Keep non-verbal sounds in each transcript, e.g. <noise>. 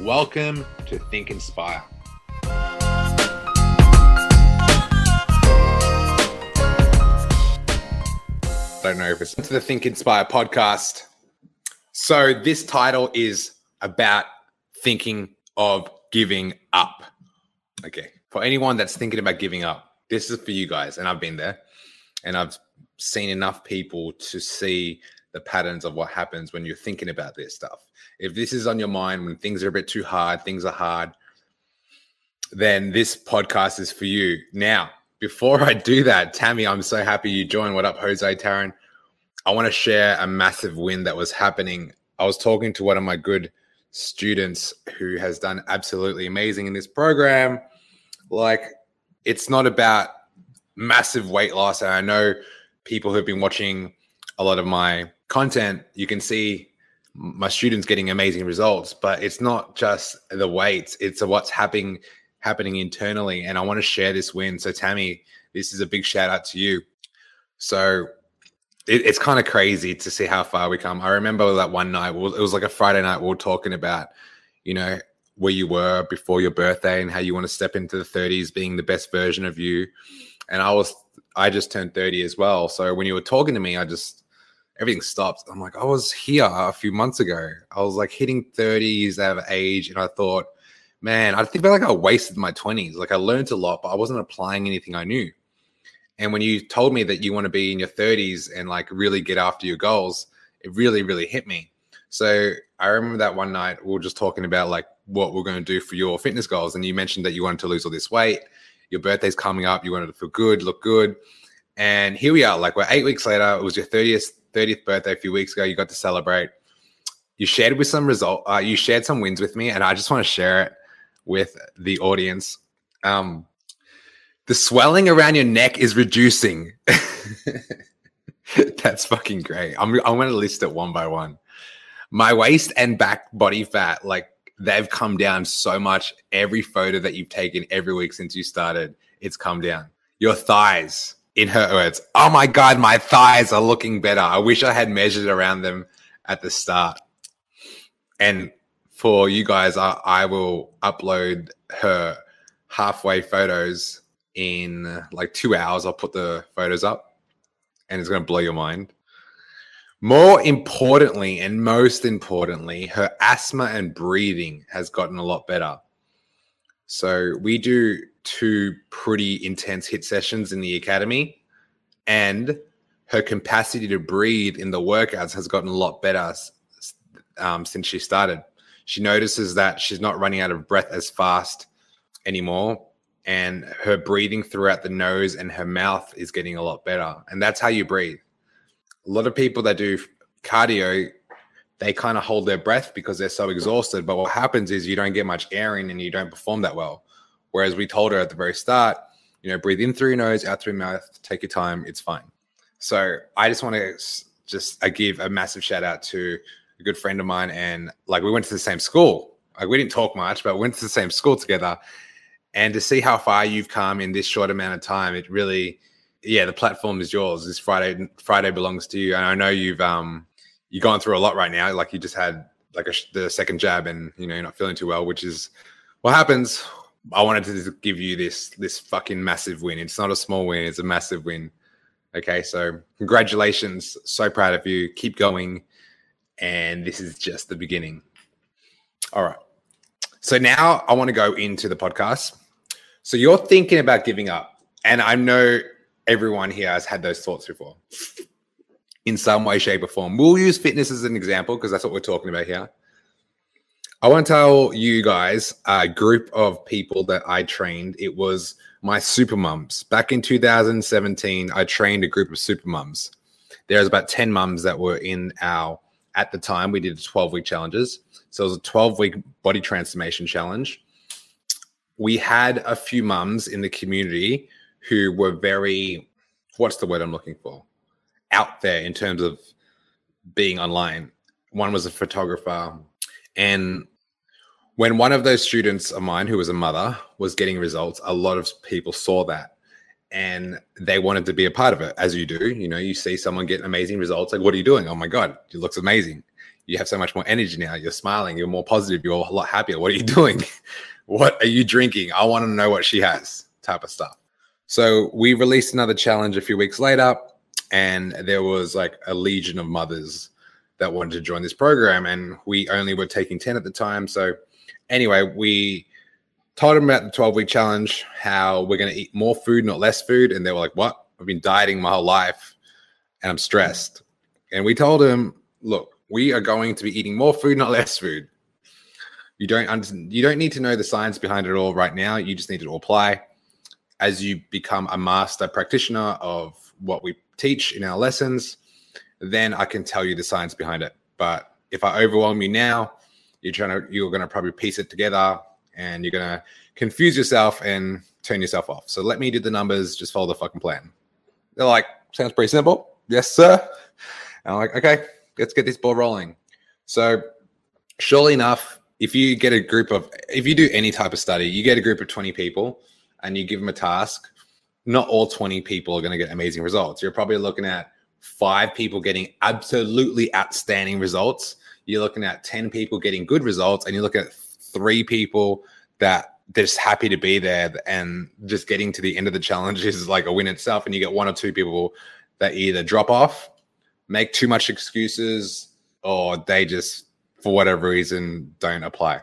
Welcome to Think Inspire. I don't know if it's to the Think Inspire podcast. So, this title is about thinking of giving up. Okay. For anyone that's thinking about giving up, this is for you guys. And I've been there and I've seen enough people to see the patterns of what happens when you're thinking about this stuff. If this is on your mind when things are a bit too hard, things are hard, then this podcast is for you. Now, before I do that, Tammy, I'm so happy you joined. What up, Jose Taryn? I want to share a massive win that was happening. I was talking to one of my good students who has done absolutely amazing in this program. Like, it's not about massive weight loss. And I know people who've been watching a lot of my content, you can see my students getting amazing results, but it's not just the weights, it's what's happening happening internally. And I want to share this win. So Tammy, this is a big shout out to you. So it, it's kind of crazy to see how far we come. I remember that one night, it was like a Friday night, we were talking about, you know, where you were before your birthday and how you want to step into the 30s being the best version of you. And I was, I just turned 30 as well. So when you were talking to me, I just, everything stopped. I'm like, I was here a few months ago. I was like hitting 30s out of age. And I thought, man, I think I like I wasted my 20s. Like I learned a lot, but I wasn't applying anything I knew. And when you told me that you want to be in your 30s and like really get after your goals, it really, really hit me. So I remember that one night we were just talking about like what we're going to do for your fitness goals. And you mentioned that you wanted to lose all this weight. Your birthday's coming up. You wanted to feel good, look good. And here we are. Like we're eight weeks later. It was your 30th, 30th birthday a few weeks ago. You got to celebrate. You shared with some result. Uh, you shared some wins with me, and I just want to share it with the audience. Um, the swelling around your neck is reducing. <laughs> That's fucking great. I'm I'm gonna list it one by one. My waist and back body fat, like they've come down so much. Every photo that you've taken every week since you started, it's come down. Your thighs, in her words, oh my god, my thighs are looking better. I wish I had measured around them at the start. And for you guys, I, I will upload her halfway photos in like two hours. I'll put the photos up and it's going to blow your mind. More importantly, and most importantly, her asthma and breathing has gotten a lot better. So we do two pretty intense hit sessions in the academy, and her capacity to breathe in the workouts has gotten a lot better um, since she started. She notices that she's not running out of breath as fast anymore and her breathing throughout the nose and her mouth is getting a lot better. And that's how you breathe. A lot of people that do cardio, they kind of hold their breath because they're so exhausted. But what happens is you don't get much air in and you don't perform that well. Whereas we told her at the very start, you know, breathe in through your nose, out through your mouth, take your time, it's fine. So I just want to just I give a massive shout out to a good friend of mine, and like we went to the same school. Like we didn't talk much, but we went to the same school together and to see how far you've come in this short amount of time it really yeah the platform is yours this friday friday belongs to you and i know you've um you've going through a lot right now. Like you just had like a, the second jab and you know you're not feeling too well which is what happens. I wanted to give you this this fucking massive win. It's not a small win it's a massive win. Okay so congratulations. So proud of you. Keep going. And this is just the beginning. All right. So now i want to go into the podcast. So you're thinking about giving up. And I know everyone here has had those thoughts before in some way, shape, or form. We'll use fitness as an example because that's what we're talking about here. I want to tell you guys a group of people that I trained. It was my super mums. Back in 2017, I trained a group of super mums. There's about 10 mums that were in our, at the time, we did 12 week challenges. So it was a 12 week body transformation challenge. We had a few mums in the community who were very, what's the word I'm looking for? Out there in terms of being online. One was a photographer. Um, and when one of those students of mine, who was a mother, was getting results, a lot of people saw that and they wanted to be a part of it, as you do. You know, you see someone get amazing results. Like, what are you doing? Oh my God, it looks amazing. You have so much more energy now. You're smiling. You're more positive. You're a lot happier. What are you <laughs> doing? what are you drinking? I want to know what she has, type of stuff. So we released another challenge a few weeks later, and there was like a legion of mothers that wanted to join this program, and we only were taking 10 at the time. So anyway, we told them about the 12 week challenge, how we're going to eat more food, not less food. And they were like, What? I've been dieting my whole life and I'm stressed. And we told them, Look, we are going to be eating more food, not less food. You don't understand, you don't need to know the science behind it all right now. You just need to apply. As you become a master practitioner of what we teach in our lessons, then I can tell you the science behind it. But if I overwhelm you now, you're trying to you're going to probably piece it together and you're going to confuse yourself and turn yourself off. So let me do the numbers, just follow the fucking plan. They're like, sounds pretty simple. Yes, sir. And I'm like, okay, let's get this ball rolling. So surely enough, if you get a group of if you do any type of study, you get a group of 20 people and you give them a task, not all 20 people are going to get amazing results. You're probably looking at five people getting absolutely outstanding results you're looking at 10 people getting good results and you look at three people that they're just happy to be there and just getting to the end of the challenge is like a win itself and you get one or two people that either drop off make too much excuses or they just for whatever reason don't apply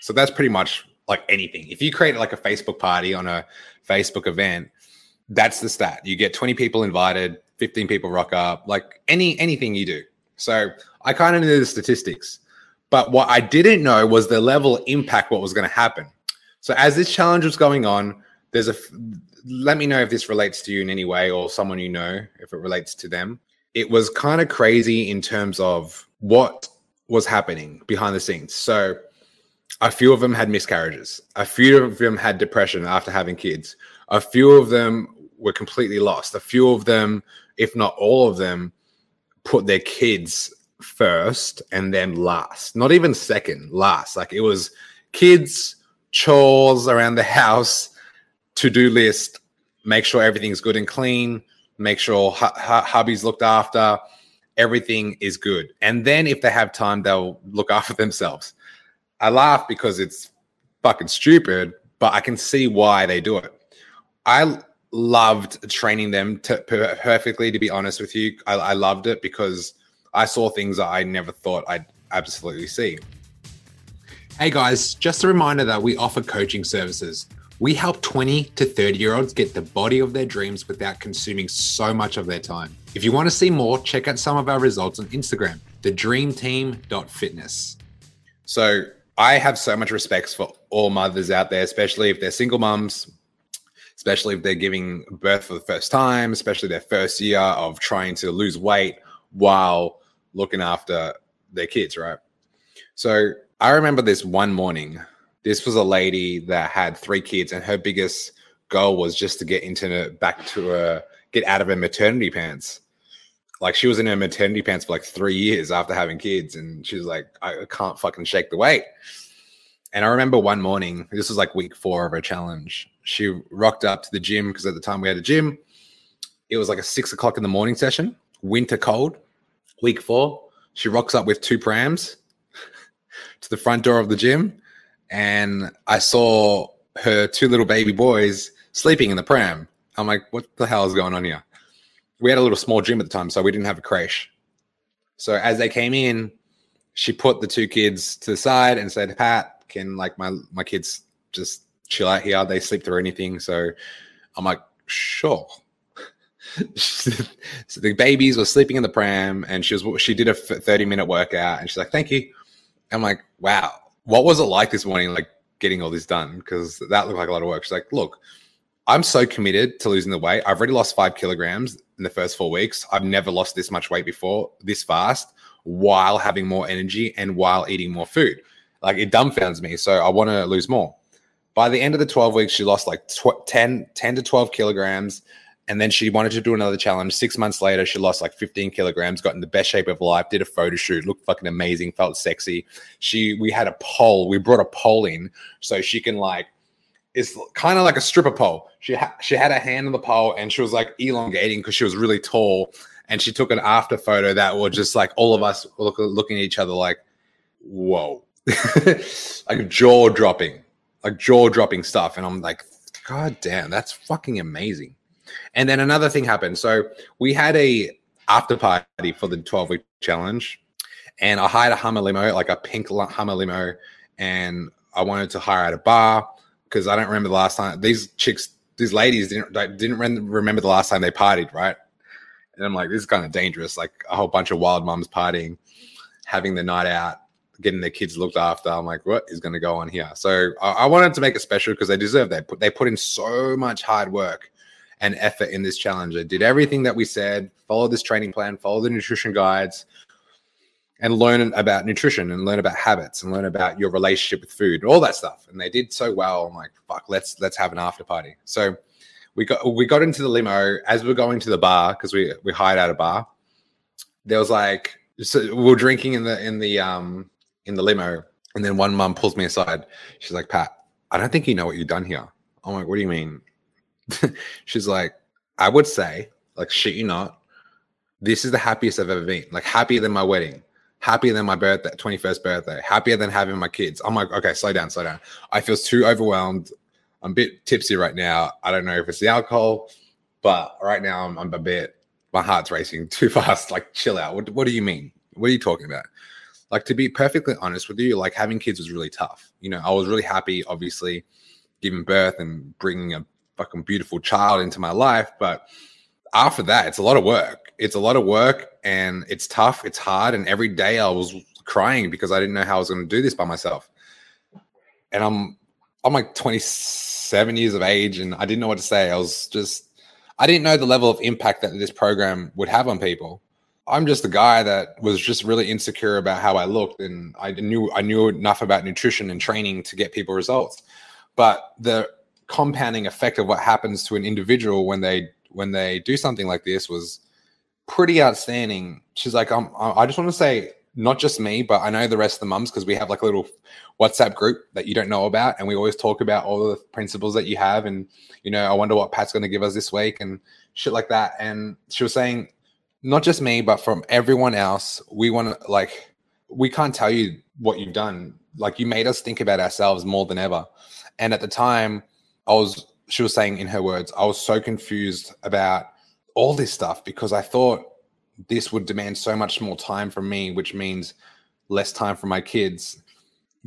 so that's pretty much like anything if you create like a facebook party on a facebook event that's the stat you get 20 people invited 15 people rock up like any anything you do so I kind of knew the statistics, but what I didn't know was the level of impact what was going to happen. So as this challenge was going on, there's a let me know if this relates to you in any way or someone you know if it relates to them. It was kind of crazy in terms of what was happening behind the scenes. So a few of them had miscarriages. A few of them had depression after having kids. A few of them were completely lost. A few of them, if not all of them, put their kids first and then last, not even second, last. Like it was kids, chores around the house, to do list, make sure everything's good and clean, make sure hu- hu- hubby's looked after, everything is good. And then if they have time, they'll look after themselves. I laugh because it's fucking stupid, but I can see why they do it. I loved training them to perfectly, to be honest with you. I, I loved it because I saw things that I never thought I'd absolutely see. Hey guys, just a reminder that we offer coaching services. We help 20 to 30 year olds get the body of their dreams without consuming so much of their time. If you want to see more, check out some of our results on Instagram, thedreamteam.fitness. So I have so much respect for all mothers out there, especially if they're single moms, especially if they're giving birth for the first time, especially their first year of trying to lose weight while looking after their kids, right? So I remember this one morning. This was a lady that had three kids, and her biggest goal was just to get into back to her, get out of her maternity pants. Like she was in her maternity pants for like three years after having kids, and she was like, I can't fucking shake the weight. And I remember one morning, this was like week four of her challenge. She rocked up to the gym because at the time we had a gym. It was like a six o'clock in the morning session, winter cold week four, she rocks up with two prams <laughs> to the front door of the gym. And I saw her two little baby boys sleeping in the pram. I'm like, what the hell is going on here? We had a little small gym at the time, so we didn't have a creche. So as they came in, she put the two kids to the side and said, Pat, can like my my kids just chill out here? They sleep through anything. So I'm like, sure. <laughs> so the babies were sleeping in the pram and she was she did a 30 minute workout and she's like thank you i'm like wow what was it like this morning like getting all this done because that looked like a lot of work she's like look i'm so committed to losing the weight i've already lost five kilograms in the first four weeks i've never lost this much weight before this fast while having more energy and while eating more food. Like it dumbfounds me. So I want to lose more. By the end of the 12 weeks, she lost like tw- 10, 10 to 12 kilograms. And then she wanted to do another challenge. Six months later, she lost like 15 kilograms, got in the best shape of life, did a photo shoot, looked fucking amazing, felt sexy. She, we had a pole, we brought a pole in so she can like, it's kind of like a stripper pole. She ha- she had a hand on the pole and she was like elongating because she was really tall. And she took an after photo that was just like all of us look, looking at each other like, whoa, <laughs> like jaw dropping, like jaw dropping stuff. And I'm like, God damn, that's fucking amazing. And then another thing happened. So we had a after party for the 12 week challenge, and I hired a Hummer limo, like a pink Hummer limo, and I wanted to hire at a bar because I don't remember the last time these chicks, these ladies didn't didn't remember the last time they partied, right? And I'm like, this is kind of dangerous. Like a whole bunch of wild moms partying, having the night out, getting their kids looked after. I'm like, what is going to go on here? So I, I wanted to make it special because they deserve that. They put in so much hard work and effort in this challenge. I did everything that we said, follow this training plan, follow the nutrition guides, and learn about nutrition and learn about habits and learn about your relationship with food, all that stuff. And they did so well. I'm like, fuck, let's let's have an after party. So we got we got into the limo as we are going to the bar because we we hired out a bar. There was like so we we're drinking in the in the um in the limo, and then one mum pulls me aside. She's like, Pat, I don't think you know what you've done here. I'm like, what do you mean? <laughs> She's like, I would say, like, shit you not, this is the happiest I've ever been. Like, happier than my wedding, happier than my birthday, 21st birthday, happier than having my kids. I'm like, okay, slow down, slow down. I feel too overwhelmed. I'm a bit tipsy right now. I don't know if it's the alcohol, but right now I'm, I'm a bit, my heart's racing <laughs> too fast. Like, chill out. What, what do you mean? What are you talking about? Like, to be perfectly honest with you, like having kids was really tough. You know, I was really happy, obviously, giving birth and bringing a fucking beautiful child into my life. But after that, it's a lot of work. It's a lot of work and it's tough. It's hard. And every day I was crying because I didn't know how I was going to do this by myself. And I'm, I'm like 27 years of age and I didn't know what to say. I was just, I didn't know the level of impact that this program would have on people. I'm just a guy that was just really insecure about how I looked, and I knew I knew enough about nutrition and training to get people results. But the compounding effect of what happens to an individual when they when they do something like this was pretty outstanding. She's like, um, I just want to say, not just me, but I know the rest of the mums because we have like a little WhatsApp group that you don't know about, and we always talk about all the principles that you have, and you know, I wonder what Pat's going to give us this week and shit like that. And she was saying, not just me, but from everyone else, we want to like, we can't tell you what you've done. Like, you made us think about ourselves more than ever. And at the time, I was, she was saying in her words, I was so confused about all this stuff because I thought this would demand so much more time from me, which means less time for my kids.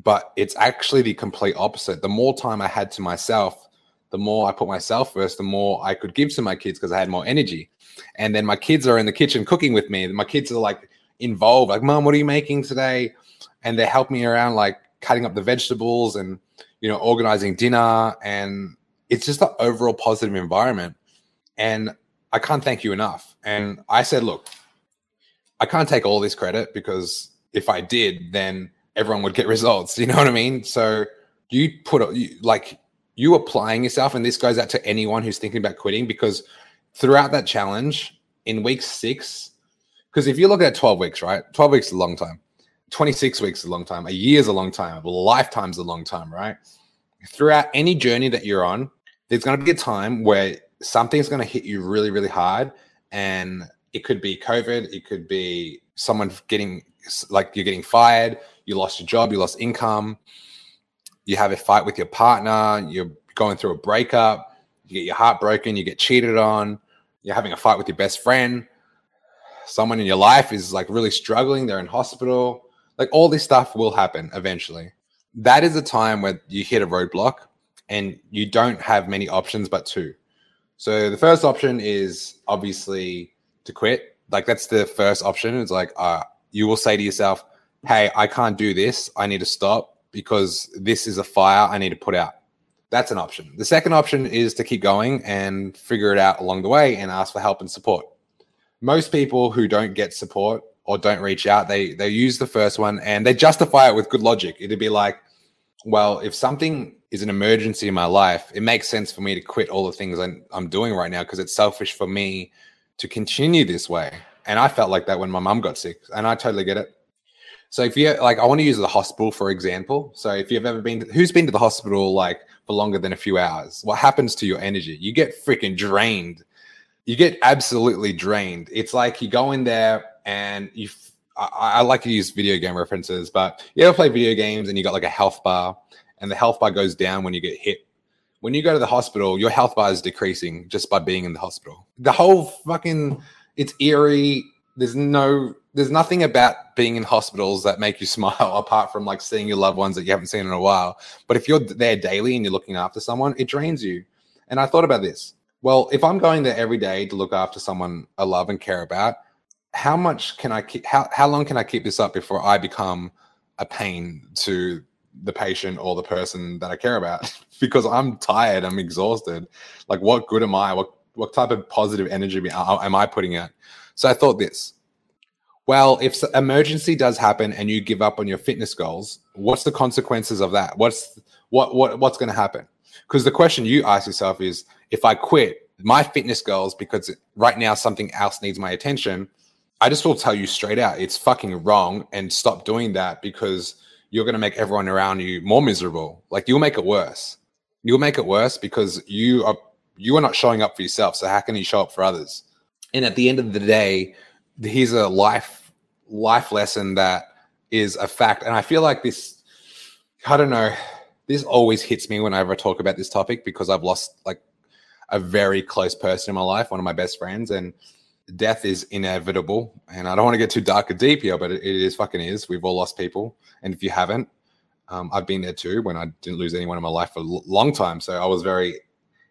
But it's actually the complete opposite. The more time I had to myself, the more I put myself first, the more I could give to my kids because I had more energy. And then my kids are in the kitchen cooking with me. My kids are like involved, like, Mom, what are you making today? And they help me around, like cutting up the vegetables and you know, organizing dinner, and it's just the overall positive environment. And I can't thank you enough. And I said, look, I can't take all this credit because if I did, then everyone would get <laughs> results. You know what I mean? So you put you, like you applying yourself, and this goes out to anyone who's thinking about quitting because throughout that challenge in week six, because if you look at 12 weeks, right? 12 weeks is a long time. 26 weeks is a long time. A year is a long time. A lifetime's a long time, right? Throughout any journey that you're on, there's going to be a time where something's going to hit you really, really hard. And it could be COVID, it could be someone getting like you're getting fired, you lost your job, you lost income, you have a fight with your partner, you're going through a breakup, you get your heart broken, you get cheated on, you're having a fight with your best friend, someone in your life is like really struggling, they're in hospital, like all this stuff will happen eventually. That is a time where you hit a roadblock and you don't have many options but two. So the first option is obviously to quit. Like that's the first option. It's like uh, you will say to yourself, "Hey, I can't do this. I need to stop because this is a fire I need to put out." That's an option. The second option is to keep going and figure it out along the way and ask for help and support. Most people who don't get support or don't reach out. They they use the first one and they justify it with good logic. It'd be like, well, if something is an emergency in my life, it makes sense for me to quit all the things I'm, doing right now because it's selfish for me to continue this way. And I felt like that when my mum got sick, and I totally get it. So if you like, I want to use the hospital for example. So if you've ever been, to, who's been to the hospital like for longer than a few hours? What happens to your energy? You get freaking drained. You get absolutely drained. It's like you go in there and you. I, I like to use video game references, but you ever play video games and you got like a health bar, and the health bar goes down when you get hit. When you go to the hospital, your health bar is decreasing just by being in the hospital. The whole fucking it's eerie. There's no there's nothing about being in hospitals that make you <laughs> smile apart from like seeing your loved ones that you haven't seen in a while. But if you're there daily and you're looking after someone, it drains you. And I thought about this. Well, if I'm going there every day to look after someone I love and care about, how much can I keep how, how long can I keep this up before I become a pain to the patient or the person that I care about? <laughs> because I'm tired, I'm exhausted. Like what good am I? What what type of positive energy am I putting out? So I thought this. Well, if emergency does happen and you give up on your fitness goals, what's the consequences of that? What's what what what's going to happen? Because the question you ask yourself is, if I quit my fitness goals because right now something else needs my attention, I just will tell you straight out, it's fucking wrong, and stop doing that because you're going to make everyone around you more miserable. Like you'll make it worse. You'll make it worse because you are you are not showing up for yourself. So how can you show up for others? And at the end of the day, here's a life life lesson that is a fact. And I feel like this, I don't know, this always hits me whenever I talk about this topic because I've lost like a very close person in my life, one of my best friends, and death is inevitable. And I don't want to get too dark or deep here, but it, it is fucking is. We've all lost people, and if you haven't, um, I've been there too when I didn't lose anyone in my life for a long time. So I was very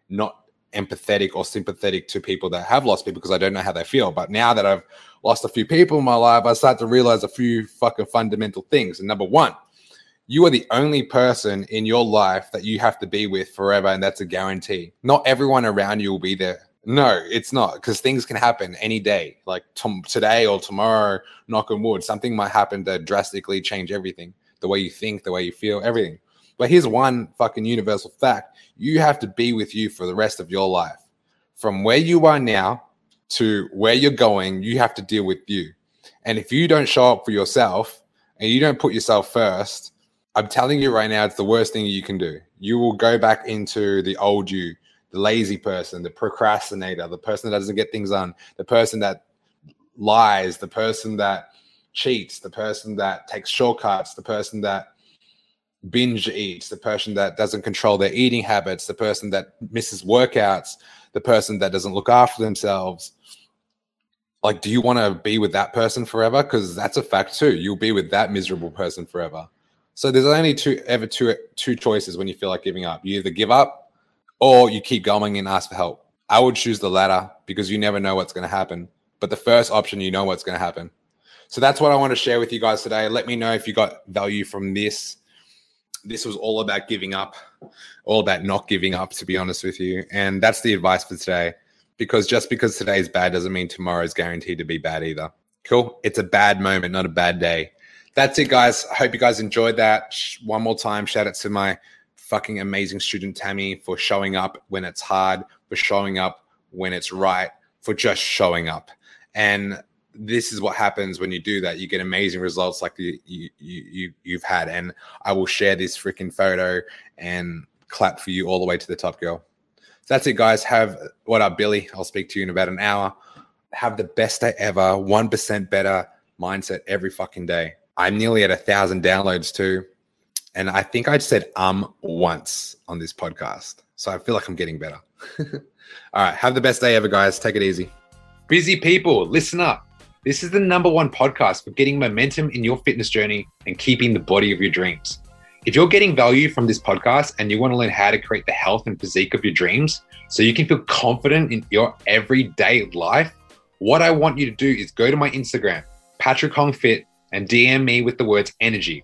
not empathetic or sympathetic to people that have lost people because I don't know how they feel. But now that I've lost a few people in my life, I start to realize a few fucking fundamental things. And number one, you are the only person in your life that you have to be with forever, and that's a guarantee. Not everyone around you will be there. No, it's not because things can happen any day, like today or tomorrow. Knock on wood, something might happen to drastically change everything the way you think, the way you feel, everything. But here's one fucking universal fact you have to be with you for the rest of your life. From where you are now to where you're going, you have to deal with you. And if you don't show up for yourself and you don't put yourself first, I'm telling you right now, it's the worst thing you can do. You will go back into the old you, the lazy person, the procrastinator, the person that doesn't get things done, the person that lies, the person that cheats, the person that takes shortcuts, the person that binge eats, the person that doesn't control their eating habits, the person that misses workouts, the person that doesn't look after themselves. Like, do you want to be with that person forever? Because that's a fact too. You'll be with that miserable person forever. So there's only two ever two two choices when you feel like giving up. You either give up or you keep going and ask for help. I would choose the latter because you never know what's going to happen. But the first option, you know what's going to happen. So that's what I want to share with you guys today. Let me know if you got value from this this was all about giving up, all about not giving up, to be honest with you. And that's the advice for today. Because just because today is bad doesn't mean tomorrow is guaranteed to be bad either. Cool. It's a bad moment, not a bad day. That's it, guys. I hope you guys enjoyed that. One more time, shout out to my fucking amazing student Tammy for showing up when it's hard, for showing up when it's right, for just showing up. And this is what happens when you do that. You get amazing results like you, you, you you've had. And I will share this freaking photo and clap for you all the way to the top, girl. So that's it, guys. Have what up, Billy? I'll speak to you in about an hour. Have the best day ever. One percent better mindset every fucking day. I'm nearly at a thousand downloads too. And I think I said um once on this podcast. So I feel like I'm getting better. <laughs> All right. Have the best day ever, guys. Take it easy. Busy people, listen up. This is the number one podcast for getting momentum in your fitness journey and keeping the body of your dreams. If you're getting value from this podcast and you want to learn how to create the health and physique of your dreams so you can feel confident in your everyday life, what I want you to do is go to my Instagram, Patrick Hong Fit, and DM me with the words energy.